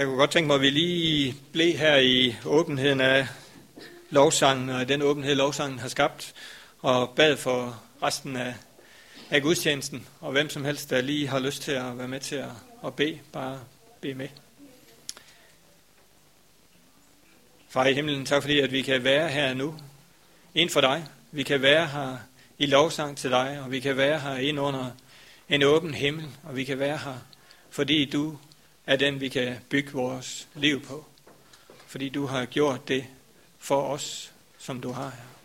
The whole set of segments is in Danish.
Jeg kunne godt tænke mig, at vi lige blev her i åbenheden af lovsangen, og den åbenhed, lovsangen har skabt, og bad for resten af, af gudstjenesten, og hvem som helst, der lige har lyst til at være med til at, at bede, bare bede med. Far i himlen, tak fordi, at vi kan være her nu, ind for dig. Vi kan være her i lovsang til dig, og vi kan være her ind under en åben himmel, og vi kan være her, fordi du er den, vi kan bygge vores liv på. Fordi du har gjort det for os, som du har her.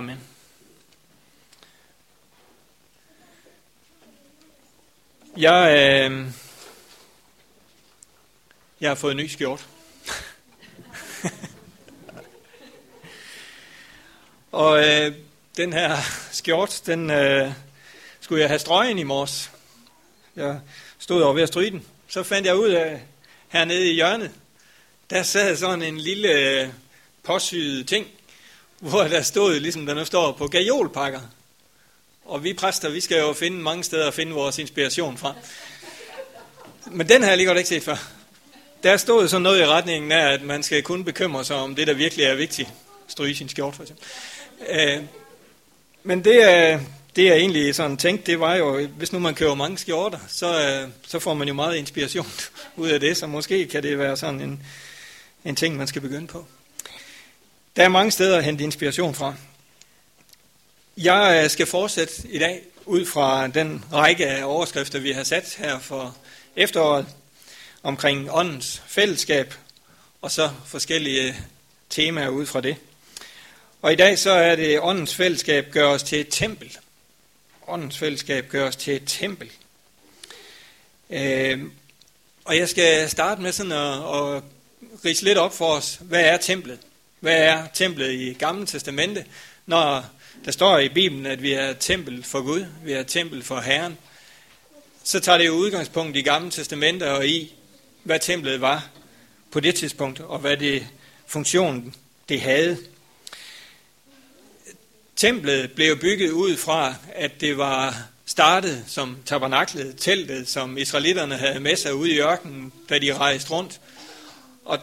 Amen. Jeg, øh, jeg har fået en ny skjort. og øh, den her skjort, den øh, skulle jeg have strøgen i morges. Jeg stod over ved at stryge den. Så fandt jeg ud af, hernede i hjørnet, der sad sådan en lille øh, påsyet ting, hvor der stod, ligesom der nu står, på gajolpakker. Og vi præster, vi skal jo finde mange steder at finde vores inspiration fra. Men den har jeg lige godt ikke set før. Der stod sådan noget i retningen af, at man skal kun bekymre sig om det, der virkelig er vigtigt. Stryge sin skjort, for eksempel. Øh, men det er, det er egentlig sådan tænkte, det var jo, hvis nu man køber mange skjorter, så, øh, så får man jo meget inspiration ud af det, så måske kan det være sådan en, en ting, man skal begynde på. Der er mange steder at hente inspiration fra. Jeg øh, skal fortsætte i dag ud fra den række af overskrifter, vi har sat her for efteråret omkring åndens fællesskab, og så forskellige temaer ud fra det. Og i dag så er det åndens fællesskab gør os til et tempel. Åndens fællesskab gør os til et tempel. Øh, og jeg skal starte med sådan at, at rise lidt op for os, hvad er templet? Hvad er templet i Gamle Testamente? Når der står i Bibelen, at vi er tempel for Gud, vi er tempel for Herren, så tager det jo udgangspunkt i Gamle Testamente og i, hvad templet var på det tidspunkt, og hvad det funktion det havde. Templet blev bygget ud fra, at det var startet som tabernaklet, teltet, som israelitterne havde med sig ude i ørkenen, da de rejste rundt. Og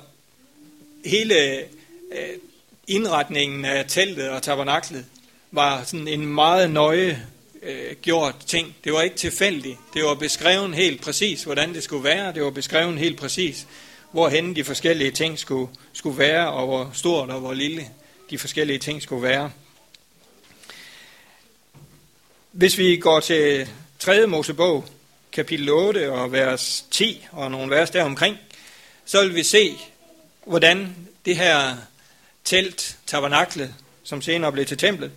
hele Øh, indretningen af teltet og tabernaklet var sådan en meget nøje øh, gjort ting. Det var ikke tilfældigt. Det var beskrevet helt præcis, hvordan det skulle være. Det var beskrevet helt præcis, hvorhen de forskellige ting skulle, skulle være, og hvor stort og hvor lille de forskellige ting skulle være. Hvis vi går til 3. Mosebog, kapitel 8 og vers 10 og nogle vers deromkring, så vil vi se, hvordan det her telt, tabernaklet, som senere blev til templet,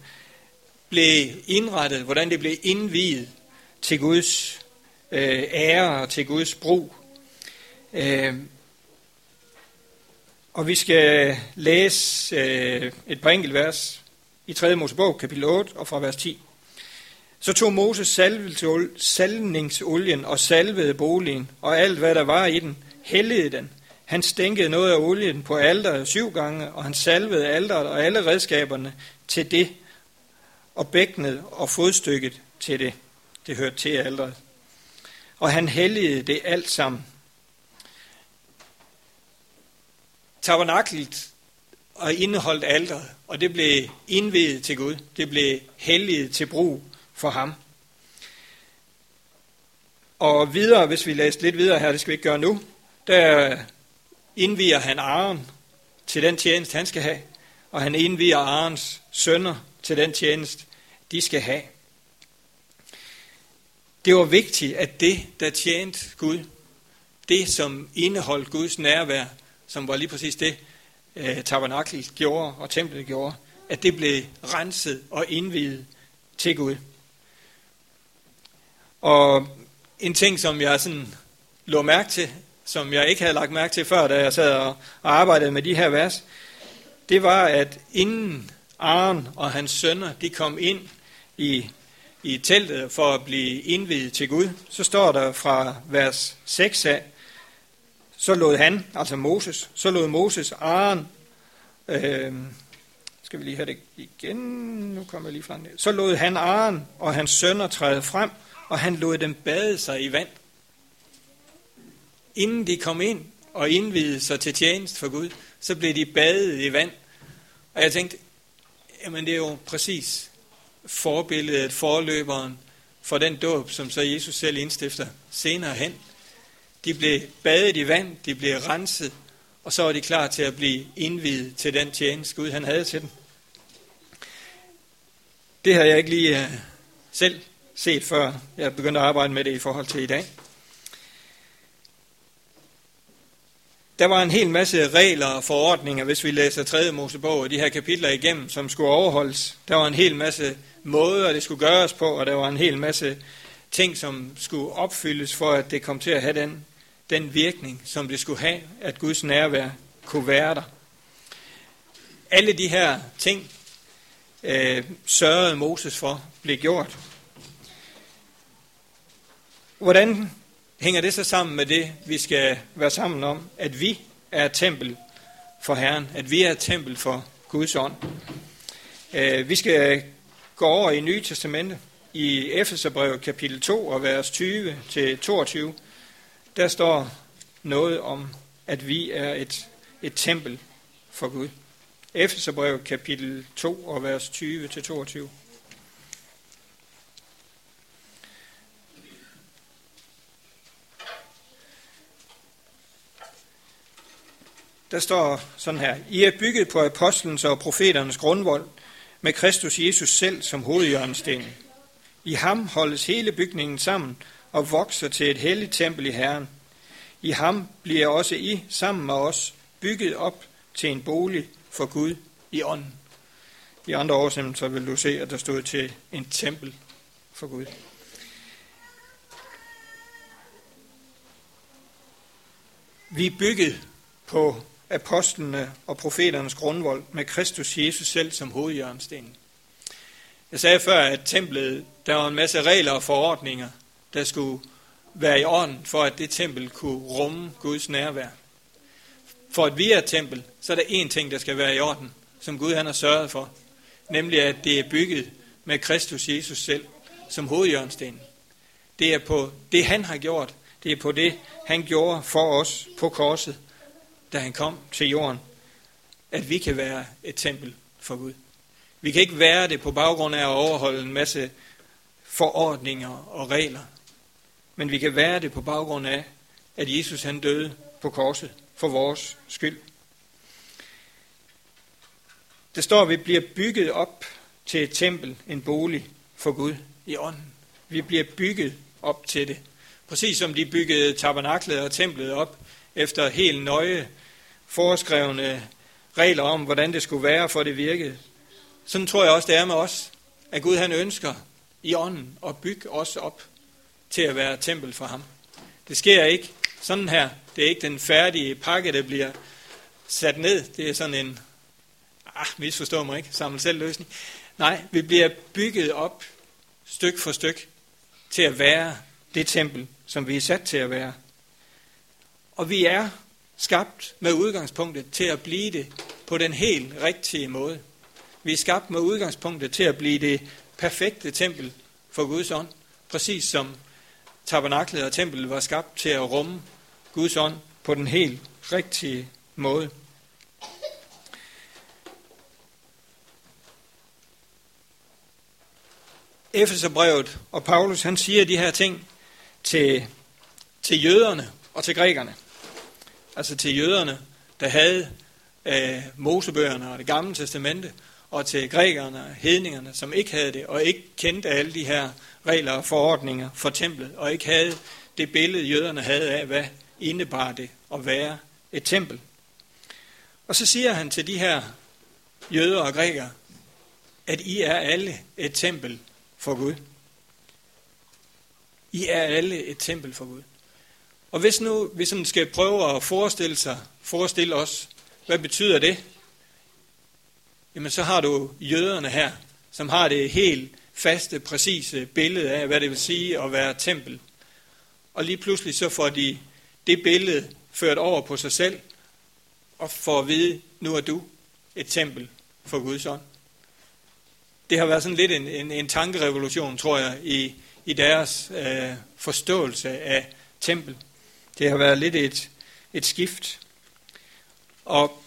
blev indrettet, hvordan det blev indviet til Guds øh, ære og til Guds brug. Øh, og vi skal læse øh, et par enkelt vers i 3. Mosebog, kapitel 8, og fra vers 10. Så tog Moses salvningsolien og salvede boligen, og alt hvad der var i den, hældede den, han stænkede noget af olien på alderet syv gange, og han salvede alderet og alle redskaberne til det, og bækkenet og fodstykket til det. Det hørte til alderet. Og han helligede det alt sammen. Tabernaklet og indeholdt alderet, og det blev indvidet til Gud. Det blev helliget til brug for ham. Og videre, hvis vi læser lidt videre her, det skal vi ikke gøre nu, der indviger han Aaron til den tjeneste, han skal have, og han indviger Aarons sønner til den tjeneste, de skal have. Det var vigtigt, at det, der tjente Gud, det som indeholdt Guds nærvær, som var lige præcis det, eh, tabernaklet gjorde og templet gjorde, at det blev renset og indvidet til Gud. Og en ting, som jeg sådan lå mærke til, som jeg ikke havde lagt mærke til før, da jeg sad og, arbejdede med de her vers, det var, at inden Aaron og hans sønner, de kom ind i, i teltet for at blive indvidet til Gud, så står der fra vers 6 af, så lod han, altså Moses, så lod Moses Aaron, øh, skal vi lige have det igen, nu kommer jeg lige frem. Så lod han Aaron og hans sønner træde frem, og han lod dem bade sig i vand. Inden de kom ind og indvidede sig til tjenest for Gud, så blev de badet i vand. Og jeg tænkte, jamen det er jo præcis forbilledet, forløberen for den dåb, som så Jesus selv indstifter senere hen. De blev badet i vand, de blev renset, og så var de klar til at blive indvidet til den tjeneste, Gud han havde til dem. Det har jeg ikke lige øh, selv set, før jeg begyndte at arbejde med det i forhold til i dag. Der var en hel masse regler og forordninger, hvis vi læser 3. Mosebog og de her kapitler igennem, som skulle overholdes. Der var en hel masse måder, det skulle gøres på, og der var en hel masse ting, som skulle opfyldes for, at det kom til at have den, den virkning, som det skulle have, at Guds nærvær kunne være der. Alle de her ting øh, sørgede Moses for blev gjort. Hvordan hænger det så sammen med det, vi skal være sammen om, at vi er et tempel for Herren, at vi er et tempel for Guds ånd. Øh, vi skal gå over i Nye Testamente, i Efeserbrevet kapitel 2 og vers 20 til 22. Der står noget om, at vi er et, et tempel for Gud. Efeserbrevet kapitel 2 og vers 20 til 22. der står sådan her. I er bygget på apostlens og profeternes grundvold, med Kristus Jesus selv som hovedjørnsten. I ham holdes hele bygningen sammen og vokser til et helligt tempel i Herren. I ham bliver også I sammen med os bygget op til en bolig for Gud i ånden. I andre oversættelser vil du se, at der stod til en tempel for Gud. Vi er bygget på apostlene og profeternes grundvold med Kristus Jesus selv som hovedjørnsten. Jeg sagde før, at templet, der var en masse regler og forordninger, der skulle være i orden, for at det tempel kunne rumme Guds nærvær. For at vi er et tempel, så er der én ting, der skal være i orden, som Gud han har sørget for. Nemlig, at det er bygget med Kristus Jesus selv som hovedjørnsten. Det er på det, han har gjort. Det er på det, han gjorde for os på korset da han kom til jorden, at vi kan være et tempel for Gud. Vi kan ikke være det på baggrund af at overholde en masse forordninger og regler, men vi kan være det på baggrund af, at Jesus han døde på korset for vores skyld. Der står, at vi bliver bygget op til et tempel, en bolig for Gud i ånden. Vi bliver bygget op til det. Præcis som de byggede tabernaklet og templet op efter helt nøje foreskrevne regler om, hvordan det skulle være, for det virkede. Sådan tror jeg også, det er med os, at Gud han ønsker i ånden at bygge os op til at være tempel for ham. Det sker ikke sådan her. Det er ikke den færdige pakke, der bliver sat ned. Det er sådan en, ah, misforstår mig ikke, samle selv løsning. Nej, vi bliver bygget op styk for styk til at være det tempel, som vi er sat til at være. Og vi er skabt med udgangspunktet til at blive det på den helt rigtige måde. Vi er skabt med udgangspunktet til at blive det perfekte tempel for Guds ånd, præcis som tabernaklet og templet var skabt til at rumme Guds ånd på den helt rigtige måde. Efeserbrevet og Paulus, han siger de her ting til, til jøderne og til grækerne altså til jøderne, der havde øh, Mosebøgerne og det gamle testamente, og til grækerne og hedningerne, som ikke havde det, og ikke kendte alle de her regler og forordninger for templet, og ikke havde det billede, jøderne havde af, hvad indebar det at være et tempel. Og så siger han til de her jøder og grækere, at I er alle et tempel for Gud. I er alle et tempel for Gud. Og hvis nu vi sådan skal prøve at forestille, sig, forestille os, hvad betyder det? Jamen så har du jøderne her, som har det helt faste, præcise billede af, hvad det vil sige at være tempel. Og lige pludselig så får de det billede ført over på sig selv, og får at vide, nu er du et tempel for Guds ånd. Det har været sådan lidt en, en, en tankerevolution, tror jeg, i, i deres øh, forståelse af tempel. Det har været lidt et, et skift. Og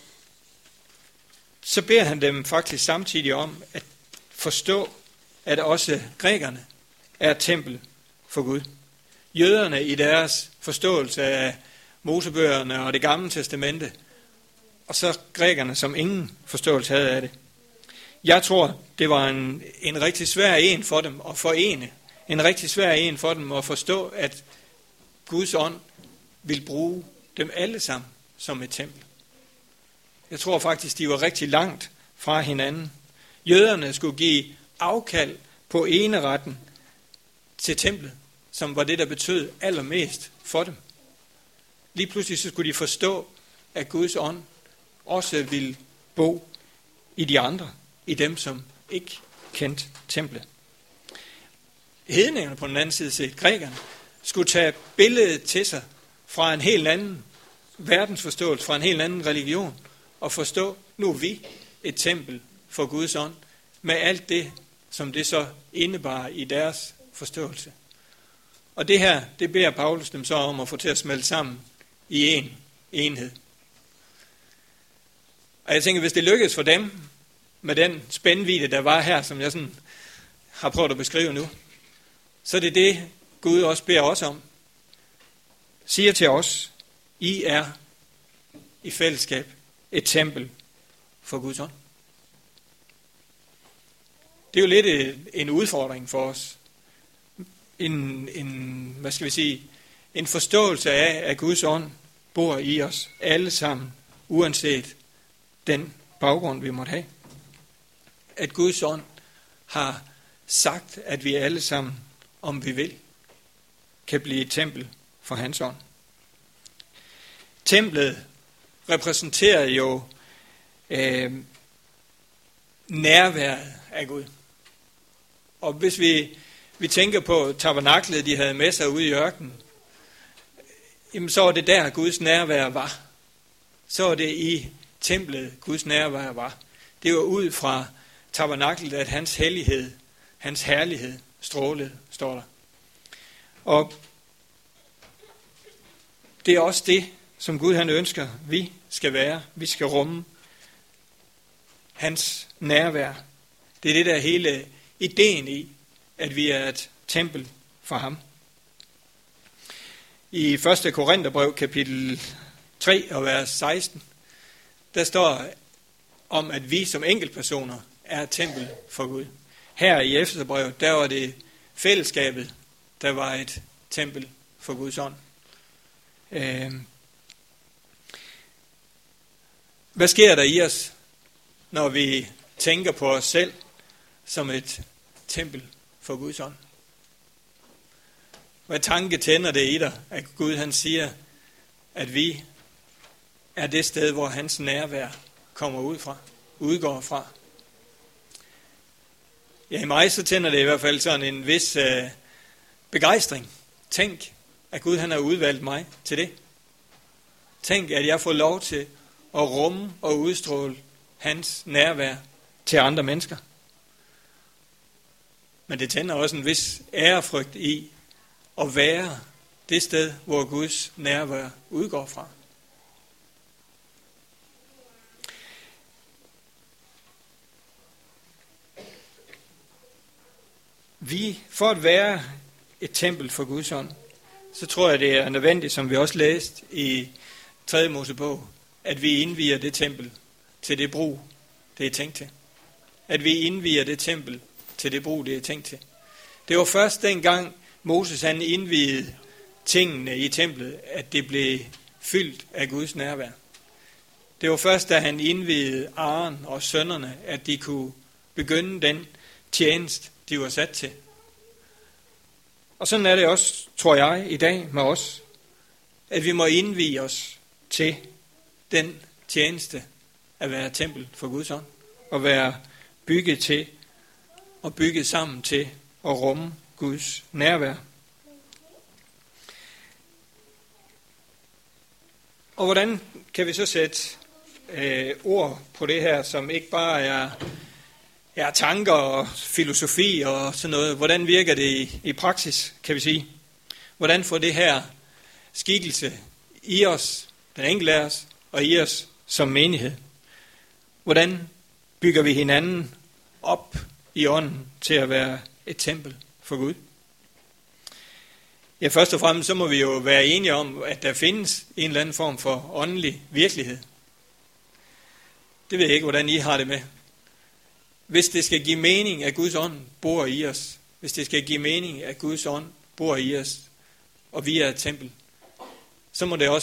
så beder han dem faktisk samtidig om at forstå, at også grækerne er et tempel for Gud. Jøderne i deres forståelse af Mosebøgerne og det gamle testamente, og så grækerne, som ingen forståelse havde af det. Jeg tror, det var en, en rigtig svær en for dem at forene. En rigtig svær en for dem at forstå, at Guds ånd vil bruge dem alle sammen som et tempel. Jeg tror faktisk, de var rigtig langt fra hinanden. Jøderne skulle give afkald på eneretten til templet, som var det, der betød allermest for dem. Lige pludselig så skulle de forstå, at Guds ånd også ville bo i de andre, i dem, som ikke kendte templet. Hedningerne på den anden side set, grækerne, skulle tage billedet til sig fra en helt anden verdensforståelse, fra en helt anden religion, og forstå, nu er vi et tempel for Guds ånd, med alt det, som det så indebar i deres forståelse. Og det her, det beder Paulus dem så om at få til at smelte sammen i en enhed. Og jeg tænker, hvis det lykkes for dem, med den spændvidde, der var her, som jeg sådan har prøvet at beskrive nu, så det er det, Gud også beder os om. Siger til os, I er i fællesskab et tempel for Guds ånd. Det er jo lidt øh, en udfordring for os. En, en, hvad skal vi sige, en forståelse af, at Guds ånd bor i os alle sammen, uanset den baggrund, vi måtte have. At Guds ånd har sagt, at vi alle sammen, om vi vil, kan blive et tempel for hans ånd. Templet repræsenterer jo øh, nærværet af Gud. Og hvis vi, vi tænker på tabernaklet, de havde med sig ude i ørkenen, jamen så var det der, Guds nærvær var. Så var det i templet, Guds nærvær var. Det var ud fra tabernaklet, at hans hellighed, hans herlighed strålede, står der. Og det er også det, som Gud han ønsker, vi skal være. Vi skal rumme hans nærvær. Det er det der hele ideen i, at vi er et tempel for ham. I 1. Korintherbrev kapitel 3 og vers 16, der står om, at vi som enkeltpersoner er et tempel for Gud. Her i Efterbrevet, der var det fællesskabet, der var et tempel for Guds ånd. Øhm. Hvad sker der i os, når vi tænker på os selv som et tempel for Guds ånd? Hvad tanke tænder det i dig, at Gud han siger, at vi er det sted, hvor hans nærvær kommer ud fra, udgår fra. Ja, i mig så tænder det i hvert fald sådan en vis øh, begejstring. Tænk, at Gud han har udvalgt mig til det. Tænk, at jeg får lov til at rumme og udstråle hans nærvær til andre mennesker. Men det tænder også en vis ærefrygt i at være det sted, hvor Guds nærvær udgår fra. Vi, for at være et tempel for Guds ånd, så tror jeg, det er nødvendigt, som vi også læste i 3. Mosebog, at vi indviger det tempel til det brug, det er tænkt til. at vi indviger det tempel til det brug, det er tænkt til. Det var først dengang Moses han indviede tingene i templet, at det blev fyldt af Guds nærvær. Det var først, da han indvidede Aren og sønnerne, at de kunne begynde den tjeneste, de var sat til. Og sådan er det også, tror jeg, i dag med os, at vi må indvige os til den tjeneste at være tempel for Guds ånd, og være bygget til, og bygget sammen til at rumme Guds nærvær. Og hvordan kan vi så sætte øh, ord på det her, som ikke bare er, ja, tanker og filosofi og sådan noget? Hvordan virker det i, i praksis, kan vi sige? Hvordan får det her skikkelse i os, den enkelte af os, og i os som menighed? Hvordan bygger vi hinanden op i ånden til at være et tempel for Gud? Ja, først og fremmest så må vi jo være enige om, at der findes en eller anden form for åndelig virkelighed. Det ved jeg ikke, hvordan I har det med. Hvis det skal give mening, at Guds ånd bor i os, hvis det skal give mening, at Guds ånd bor i os, og vi er et tempel, så må det også